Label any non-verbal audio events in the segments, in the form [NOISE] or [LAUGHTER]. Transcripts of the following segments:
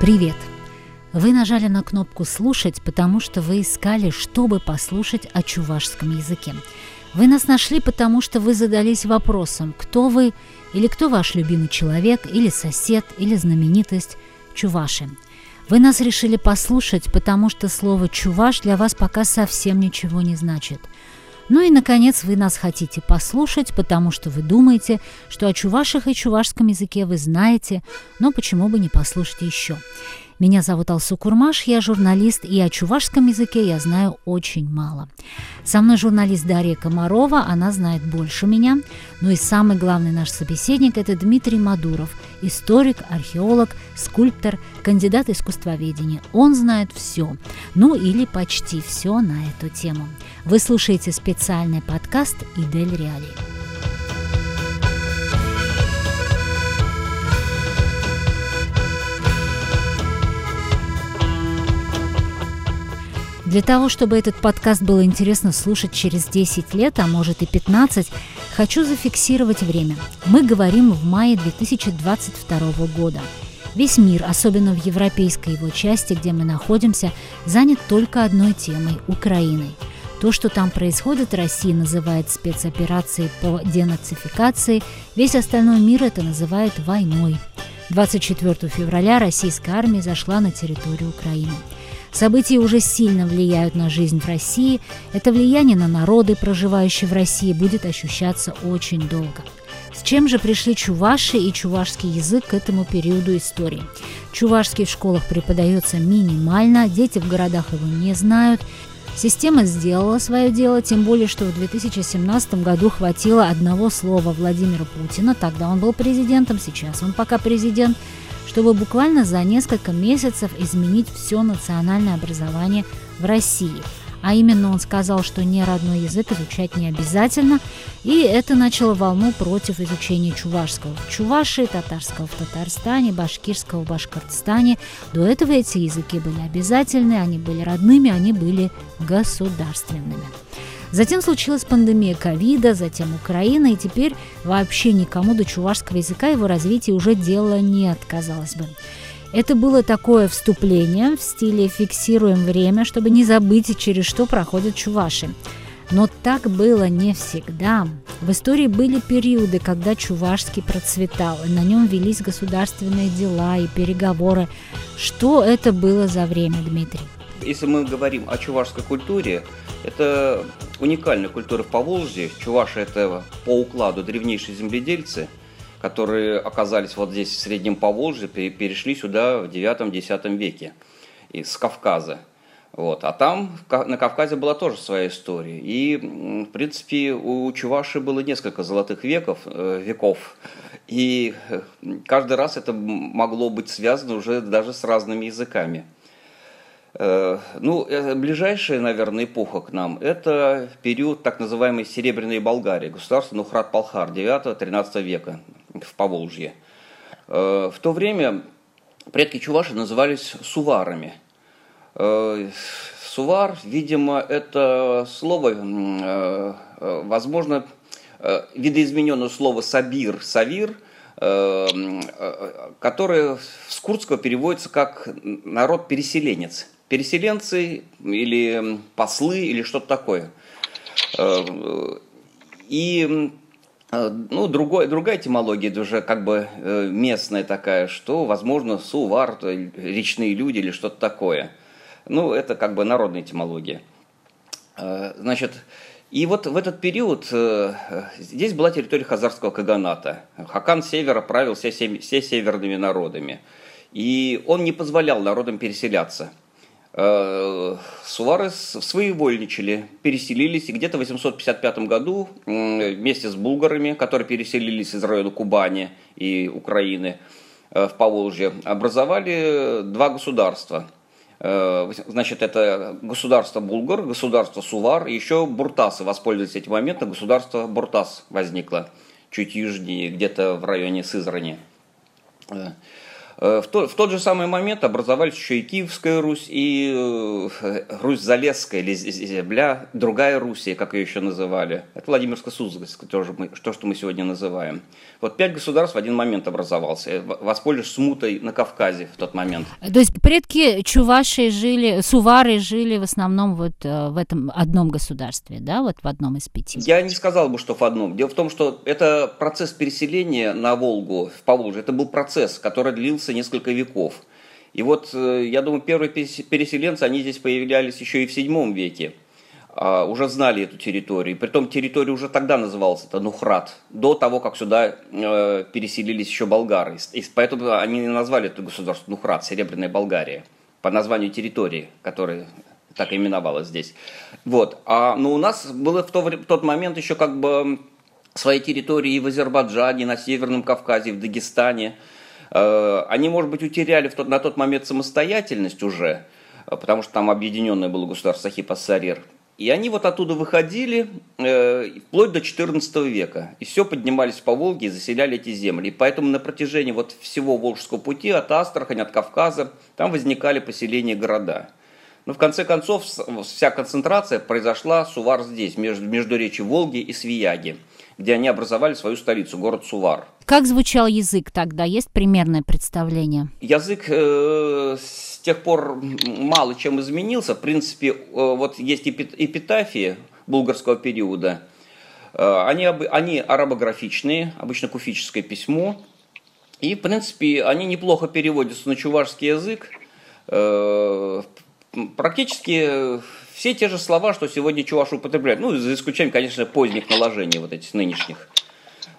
Привет! Вы нажали на кнопку «Слушать», потому что вы искали, чтобы послушать о чувашском языке. Вы нас нашли, потому что вы задались вопросом, кто вы или кто ваш любимый человек, или сосед, или знаменитость чуваши. Вы нас решили послушать, потому что слово «чуваш» для вас пока совсем ничего не значит – ну и, наконец, вы нас хотите послушать, потому что вы думаете, что о чувашах и чувашском языке вы знаете, но почему бы не послушать еще. Меня зовут Алсу Курмаш, я журналист, и о чувашском языке я знаю очень мало. Со мной журналист Дарья Комарова, она знает больше меня. Ну и самый главный наш собеседник – это Дмитрий Мадуров, историк, археолог, скульптор, кандидат искусствоведения. Он знает все, ну или почти все на эту тему. Вы слушаете специальный подкаст «Идель Реалии». Для того, чтобы этот подкаст было интересно слушать через 10 лет, а может и 15, хочу зафиксировать время. Мы говорим в мае 2022 года. Весь мир, особенно в европейской его части, где мы находимся, занят только одной темой – Украиной. То, что там происходит, Россия называет спецоперацией по денацификации, весь остальной мир это называет войной. 24 февраля российская армия зашла на территорию Украины – События уже сильно влияют на жизнь в России. Это влияние на народы, проживающие в России, будет ощущаться очень долго. С чем же пришли чуваши и чувашский язык к этому периоду истории? Чувашский в школах преподается минимально, дети в городах его не знают. Система сделала свое дело, тем более, что в 2017 году хватило одного слова Владимира Путина, тогда он был президентом, сейчас он пока президент – чтобы буквально за несколько месяцев изменить все национальное образование в России. А именно он сказал, что не родной язык изучать не обязательно, и это начало волну против изучения чувашского в татарского в Татарстане, башкирского в Башкортостане. До этого эти языки были обязательны, они были родными, они были государственными. Затем случилась пандемия ковида, затем Украина, и теперь вообще никому до чувашского языка его развития уже дела нет, казалось бы. Это было такое вступление в стиле «фиксируем время», чтобы не забыть, через что проходят чуваши. Но так было не всегда. В истории были периоды, когда чувашский процветал, и на нем велись государственные дела и переговоры. Что это было за время, Дмитрий? Если мы говорим о чувашской культуре, это уникальная культура в Поволжье. Чуваши – это по укладу древнейшие земледельцы, которые оказались вот здесь, в Среднем Поволжье, перешли сюда в IX-X веке из Кавказа. Вот. А там на Кавказе была тоже своя история. И, в принципе, у Чуваши было несколько золотых веков, э, веков. И э, каждый раз это могло быть связано уже даже с разными языками. Э, ну, э, ближайшая, наверное, эпоха к нам – это период так называемой Серебряной Болгарии, государство Нухрат-Палхар 9-13 века в Поволжье. Э, в то время предки Чуваши назывались суварами. Сувар, видимо, это слово, возможно, видоизмененное слово «сабир», «савир», которое с курдского переводится как «народ-переселенец» переселенцы или послы или что-то такое. Э, и э, ну, другой, другая этимология, уже как бы э, местная такая, что, возможно, сувар, речные люди или что-то такое. Ну, это как бы народная этимология. Значит, и вот в этот период здесь была территория Хазарского Каганата. Хакан Севера правил все, все северными народами. И он не позволял народам переселяться – Э, Сувары своевольничали, переселились, и где-то в 855 году вместе с булгарами, которые переселились из района Кубани и Украины э, в Поволжье, образовали два государства. Э, значит, это государство Булгар, государство Сувар, и еще Буртасы воспользовались этим моментом, государство Буртас возникло чуть южнее, где-то в районе Сызрани. Э, в, то, в тот же самый момент образовались еще и Киевская Русь, и э, Русь-Залесская, или земля, другая Руссия, как ее еще называли. Это Владимирская Суздальская, тоже мы, то, что мы сегодня называем. Вот пять государств в один момент образовался, воспользовались смутой на Кавказе в тот момент. То есть предки Чуваши жили, Сувары жили в основном вот э, в этом одном государстве, да, вот в одном из пяти? Я не сказал бы, что в одном. Дело в том, что это процесс переселения на Волгу, в Поволжье, это был процесс, который длился длился несколько веков. И вот, э, я думаю, первые переселенцы, они здесь появлялись еще и в VII веке. А, уже знали эту территорию. И притом территория уже тогда называлась это Нухрат, до того, как сюда э, переселились еще болгары. И поэтому они назвали это государство Нухрат, Серебряная Болгария, по названию территории, которая так именовалась здесь. Вот. А, но у нас было в, то, в тот момент еще как бы свои территории и в Азербайджане, на Северном Кавказе, в Дагестане – они, может быть, утеряли тот, на тот момент самостоятельность уже, э, потому что там объединенное было государство Сахип-Ассарир. И они вот оттуда выходили э, вплоть до XIV века. И все поднимались по Волге и заселяли эти земли. И поэтому на протяжении вот всего Волжского пути, от Астрахани, от Кавказа, там возникали поселения города. Но в конце концов вся концентрация произошла Сувар здесь, между, между речи Волги и Свияги где они образовали свою столицу, город Сувар. Как звучал язык тогда? Есть примерное представление? Язык э, с тех пор мало чем изменился. В принципе, э, вот есть эпитафии булгарского периода. Э, они, они арабографичные, обычно куфическое письмо. И, в принципе, они неплохо переводятся на чувашский язык. Э, практически все те же слова, что сегодня чуваши употребляют. Ну, за исключением, конечно, поздних наложений, вот этих нынешних.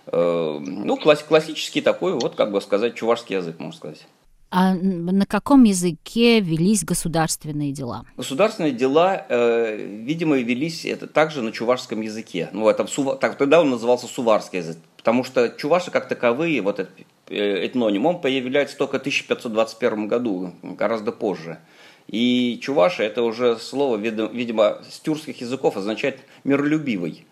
Э, ну, классический такой, вот, как бы сказать, чувашский язык, можно сказать. А на каком языке велись государственные дела? Государственные дела, э, видимо, велись это также на чувашском языке. Ну, это, так, тогда он назывался суварский язык, потому что чуваши как таковые, вот этот э, этноним, он появляется только в 1521 году, гораздо позже. И чуваши это уже слово, видимо, с тюркских языков означает миролюбивый.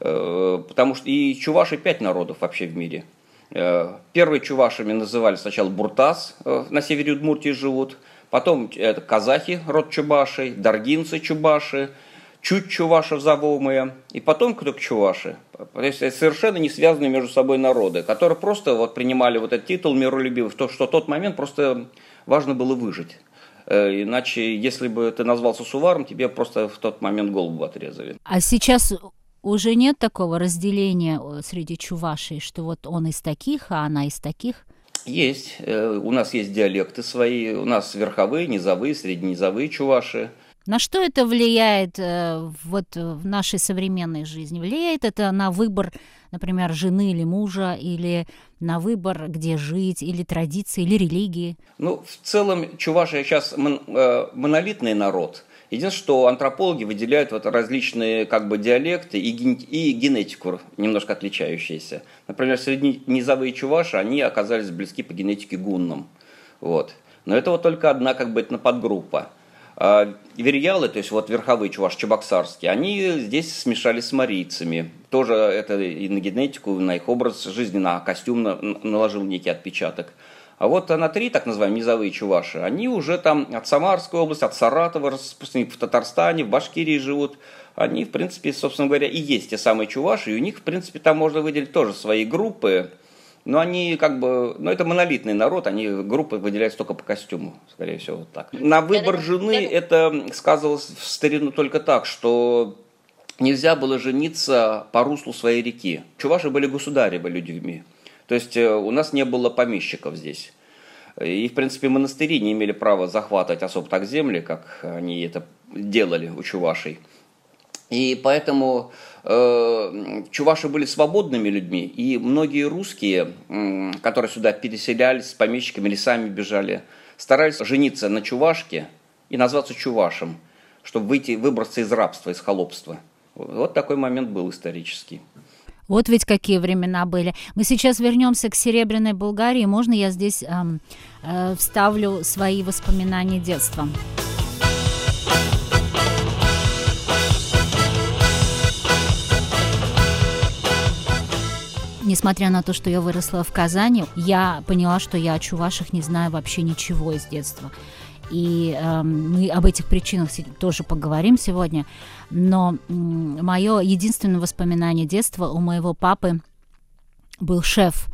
Э, потому что и чуваши пять народов вообще в мире. Э, первые чувашами называли сначала Буртас, э, на севере Удмуртии живут. Потом это казахи, род чубашей, даргинцы чубаши, чуть чувашев завомые, и потом кто чуваши. То есть совершенно не связанные между собой народы, которые просто вот принимали вот этот титул миролюбивый, что, что в тот момент просто важно было выжить. Э, иначе, если бы ты назвался Суваром, тебе просто в тот момент голову отрезали. А сейчас уже нет такого разделения э, среди чувашей, что вот он из таких, а она из таких? Есть. Э, у нас есть диалекты свои. У нас верховые, низовые, средненизовые чуваши. На что это влияет вот в нашей современной жизни? Влияет это на выбор например, жены или мужа, или на выбор, где жить, или традиции, или религии? Ну, в целом, чуваши сейчас э, монолитный народ. Единственное, что антропологи выделяют вот различные как бы диалекты и, и генетику немножко отличающиеся. Например, средненизовые чуваши, они оказались близки по генетике гуннам. Вот. Но это вот только одна как бы этноподгруппа. А Верьялы, то есть вот верховые чуваш чебоксарские, они здесь смешались с марийцами. Тоже это и на генетику, и на их образ жизни, на костюм наложил некий отпечаток. А вот на три, так называемые низовые чуваши, они уже там от Самарской области, от Саратова распространены, в Татарстане, в Башкирии живут. Они, в принципе, собственно говоря, и есть те самые чуваши, и у них, в принципе, там можно выделить тоже свои группы, но они как бы, ну это монолитный народ, они группы выделяются только по костюму, скорее всего, вот так. На выбор жены это сказывалось в старину только так, что нельзя было жениться по руслу своей реки. Чуваши были государевы людьми, то есть э, у нас не было помещиков здесь. И, в принципе, монастыри не имели права захватывать особо так земли, как они это делали у чувашей. И поэтому чуваши были свободными людьми, и многие русские, э, которые сюда переселялись с помещиками или сами бежали, старались жениться на чувашке и назваться чувашем, чтобы выйти, выбраться из рабства, из холопства. Вот такой момент был исторический. Вот ведь какие времена были. Мы сейчас вернемся к Серебряной Болгарии. Можно я здесь эм, э, вставлю свои воспоминания детства? Несмотря на то, что я выросла в Казани, я поняла, что я о чувашах не знаю вообще ничего из детства. И э, мы об этих причинах тоже поговорим сегодня. Но э, мое единственное воспоминание детства у моего папы был шеф.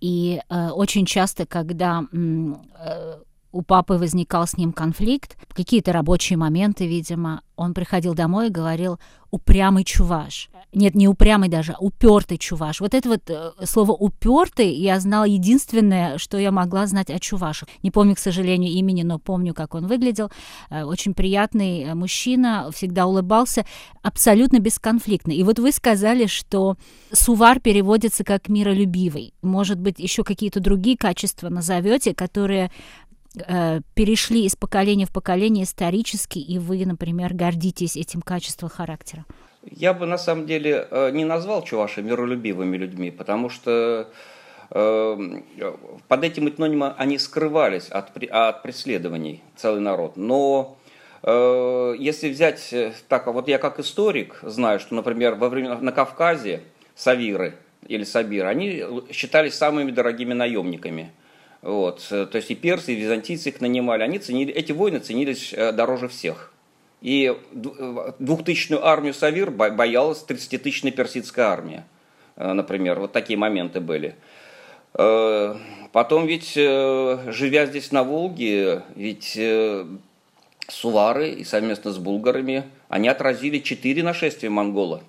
И э, очень часто, когда э, у папы возникал с ним конфликт, какие-то рабочие моменты, видимо, он приходил домой и говорил «упрямый чуваш». Нет, не упрямый даже, а упертый чуваш. Вот это вот э, слово «упертый» я знала единственное, что я могла знать о чувашах. Не помню, к сожалению, имени, но помню, как он выглядел. Э, очень приятный э, мужчина, всегда улыбался, абсолютно бесконфликтный. И вот вы сказали, что сувар переводится как миролюбивый. Может быть, еще какие-то другие качества назовете, которые Э, перешли из поколения в поколение исторически, и вы, например, гордитесь этим качеством характера? Я бы на самом деле э, не назвал чуваши миролюбивыми людьми, потому что э, под этим этнонимом они скрывались от, от преследований, целый народ. Но если взять так, вот я как историк знаю, что, например, во время на Кавказе савиры или сабиры, они считались самыми дорогими наемниками. Вот. Э, то есть и персы, и византийцы их нанимали. Они ценили, эти войны ценились э, дороже всех. И э, двухтысячную армию Савир боялась 30-тысячная персидская армия, например. Вот такие моменты были. Потом ведь, живя здесь на Волге, ведь сувары и совместно с булгарами, они отразили четыре нашествия монголов.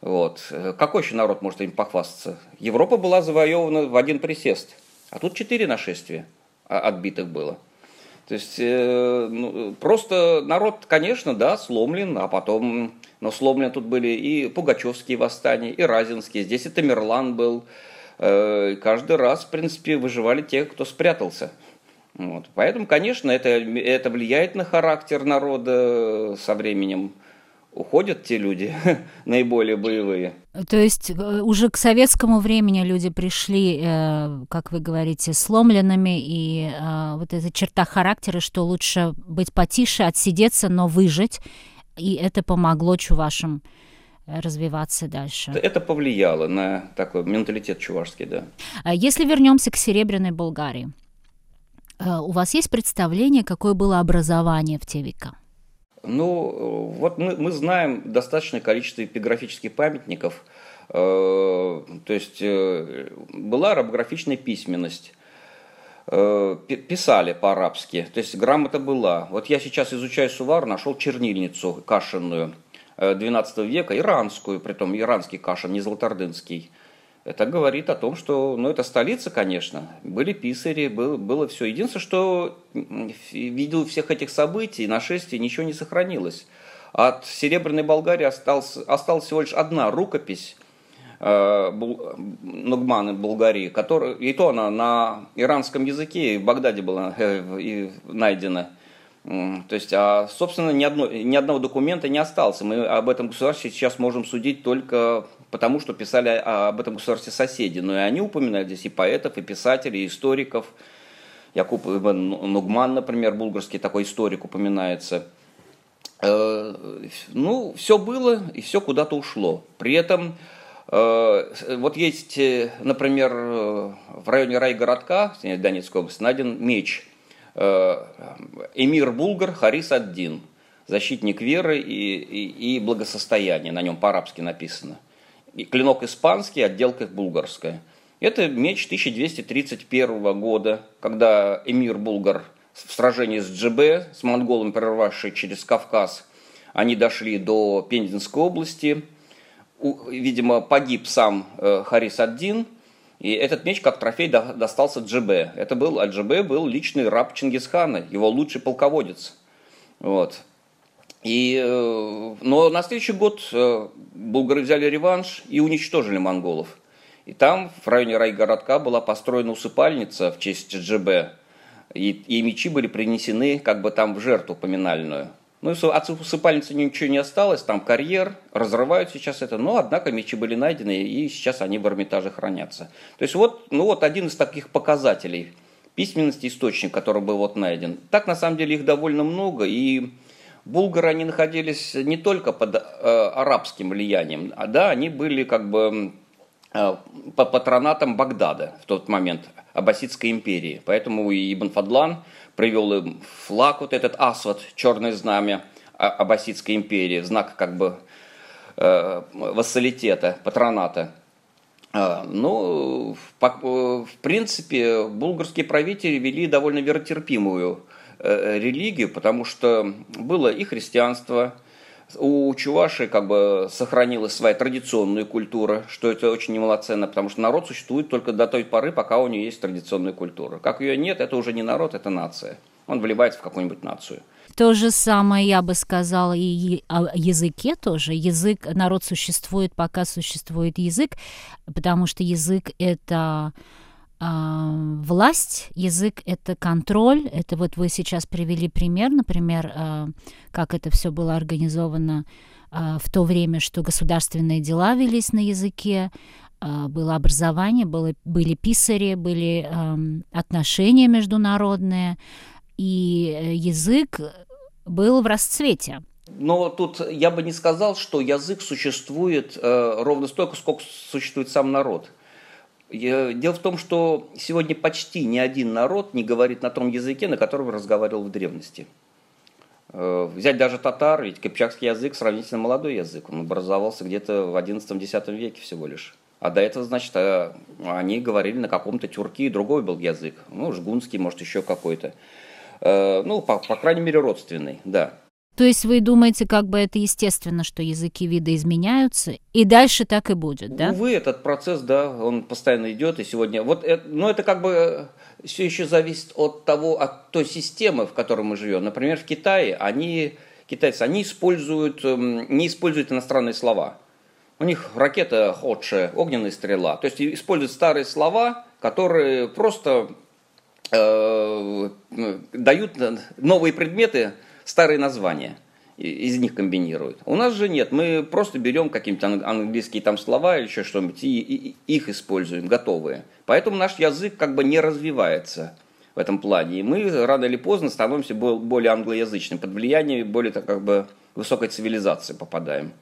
Вот. Какой еще народ может им похвастаться? Европа была завоевана в один присест – а тут четыре нашествия отбитых было. То есть э, ну, просто народ, конечно, да, сломлен, а потом, но сломлены тут были и пугачевские восстания, и разинские. Здесь и Тамерлан был. Э, каждый раз, в принципе, выживали те, кто спрятался. Вот. Поэтому, конечно, это, это влияет на характер народа со временем уходят те люди [LAUGHS] наиболее боевые. То есть э, уже к советскому времени люди пришли, э, как вы говорите, сломленными, и э, вот эта черта характера, что лучше быть потише, отсидеться, но выжить, и это помогло чувашам развиваться дальше. Это повлияло на такой менталитет чувашский, да. А если вернемся к Серебряной Болгарии, у вас есть представление, какое было образование в те века? Ну, вот мы, мы знаем достаточное количество эпиграфических памятников. Э, то есть э, была арабографичная письменность. Э, писали по-арабски, то есть грамота была. Вот я сейчас изучаю Сувар, нашел чернильницу кашенную 12 века, иранскую, притом иранский кашин, не золотардынский. Это говорит о том, что, ну, это столица, конечно, были писари, было, было все. Единственное, что ввиду всех этих событий, нашествий, ничего не сохранилось. От Серебряной Болгарии осталась, осталась всего лишь одна рукопись э, Нугманы Болгарии, которая, и то она на иранском языке, в Багдаде была э, и найдена. То есть, а, собственно, ни, одно, ни одного документа не осталось. Мы об этом государстве сейчас можем судить только потому, что писали об этом государстве соседи. Но и они упоминали здесь и поэтов, и писателей, и историков. Якуб Ибн Нугман, например, булгарский такой историк упоминается. Э, ну, все было, и все куда-то ушло. При этом э, вот есть, э, например, в районе райгородка, Донецкой области, найден меч – эмир Булгар Харис Аддин, защитник веры и, и, и благосостояния, на нем по-арабски написано. И клинок испанский, отделка булгарская. Это меч 1231 года, когда эмир Булгар в сражении с Джебе, с монголами, прорвавший через Кавказ, они дошли до Пензенской области. Видимо, погиб сам э, Харис Аддин – и этот меч как трофей достался Джебе. Это был, а Джебе был личный раб Чингисхана, его лучший полководец. Вот. И, э, но на следующий год э, булгары взяли реванш и уничтожили монголов. И там, в районе райгородка, была построена усыпальница в честь Джебе. И, и мечи были принесены как бы там в жертву поминальную. Ну от усыпальницы ничего не осталось, там карьер, разрывают сейчас это, но однако мечи были найдены, и сейчас они в Эрмитаже хранятся. То есть вот, ну вот один из таких показателей письменности источник, который был вот найден. Так на самом деле их довольно много, и булгары они находились не только под э, арабским влиянием, а да, они были как бы по патронатам Багдада в тот момент, Аббасидской империи. Поэтому и Ибн Фадлан привел им флаг, вот этот асват, черное знамя Аббасидской империи, знак как бы э, вассалитета, патроната. А, ну, в принципе, булгарские правители вели довольно веротерпимую э, религию, потому что было и христианство, у Чуваши как бы сохранилась своя традиционная культура, что это очень немалоценно, потому что народ существует только до той поры, пока у него есть традиционная культура. Как ее нет, это уже не народ, это нация. Он вливается в какую-нибудь нацию. То же самое я бы сказала и о языке тоже. Язык, народ существует, пока существует язык, потому что язык это власть, язык — это контроль. Это вот вы сейчас привели пример, например, а, как это все было организовано а, в то время, что государственные дела велись на языке, было образование, было, были писари, были отношения международные, и э, язык был в расцвете. Но тут я бы не сказал, что язык существует э, ровно столько, сколько существует сам народ. Дело в том, что сегодня почти ни один народ не говорит на том языке, на котором разговаривал в древности. Э, взять даже татар, ведь кипчакский язык сравнительно молодой язык, он образовался где-то в 11-10 веке всего лишь. А до этого, значит, э, они говорили на каком-то тюрке, другой был язык, ну, жгунский, может, еще какой-то. Э, ну, по, по крайней мере, родственный, да. То есть вы думаете, как бы это естественно, что языки вида изменяются, и дальше так и будет, да? Увы, этот процесс, да, он постоянно идет, и сегодня... Вот, это, но это как бы все еще зависит от того, от той системы, в которой мы живем. Например, в Китае они, китайцы, они используют, эм, не используют иностранные слова. У них ракета ходшая, огненная стрела. То есть используют старые слова, которые просто э, дают новые предметы, старые названия из них комбинируют. У нас же нет, мы просто берем какие-то английские там слова или еще что-нибудь и, и их используем, готовые. Поэтому наш язык как бы не развивается в этом плане. И мы рано или поздно становимся более англоязычным, под влиянием более так, как бы высокой цивилизации попадаем.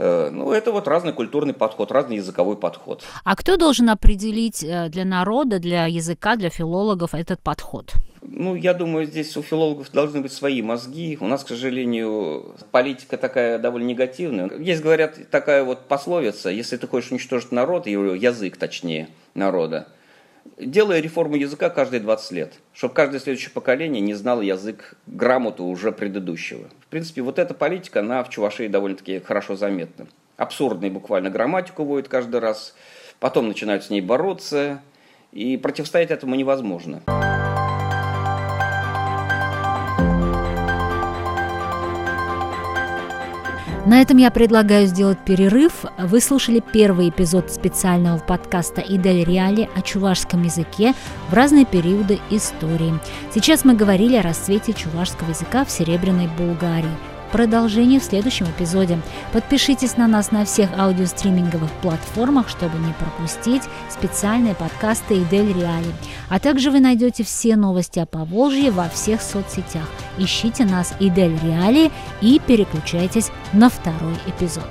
Э, ну, это вот разный культурный подход, разный языковой подход. А кто должен определить э, для народа, для языка, для филологов этот подход? Ну, я думаю, здесь у филологов должны быть свои мозги. У нас, к сожалению, политика такая довольно негативная. Есть, говорят, такая вот пословица, если ты хочешь уничтожить народ, язык точнее народа, делая реформу языка каждые 20 лет, чтобы каждое следующее поколение не знало язык грамоту уже предыдущего. В принципе, вот эта политика, она в Чувашии довольно-таки хорошо заметна. Абсурдный буквально грамматику вводит каждый раз, потом начинают с ней бороться, и противостоять этому невозможно. На этом я предлагаю сделать перерыв. Вы слушали первый эпизод специального подкаста «Идель Реали» о чувашском языке в разные периоды истории. Сейчас мы говорили о расцвете чувашского языка в Серебряной Булгарии – Продолжение в следующем эпизоде. Подпишитесь на нас на всех аудиостриминговых платформах, чтобы не пропустить специальные подкасты Идель Реали. А также вы найдете все новости о Поволжье во всех соцсетях. Ищите нас Идель Реали и переключайтесь на второй эпизод.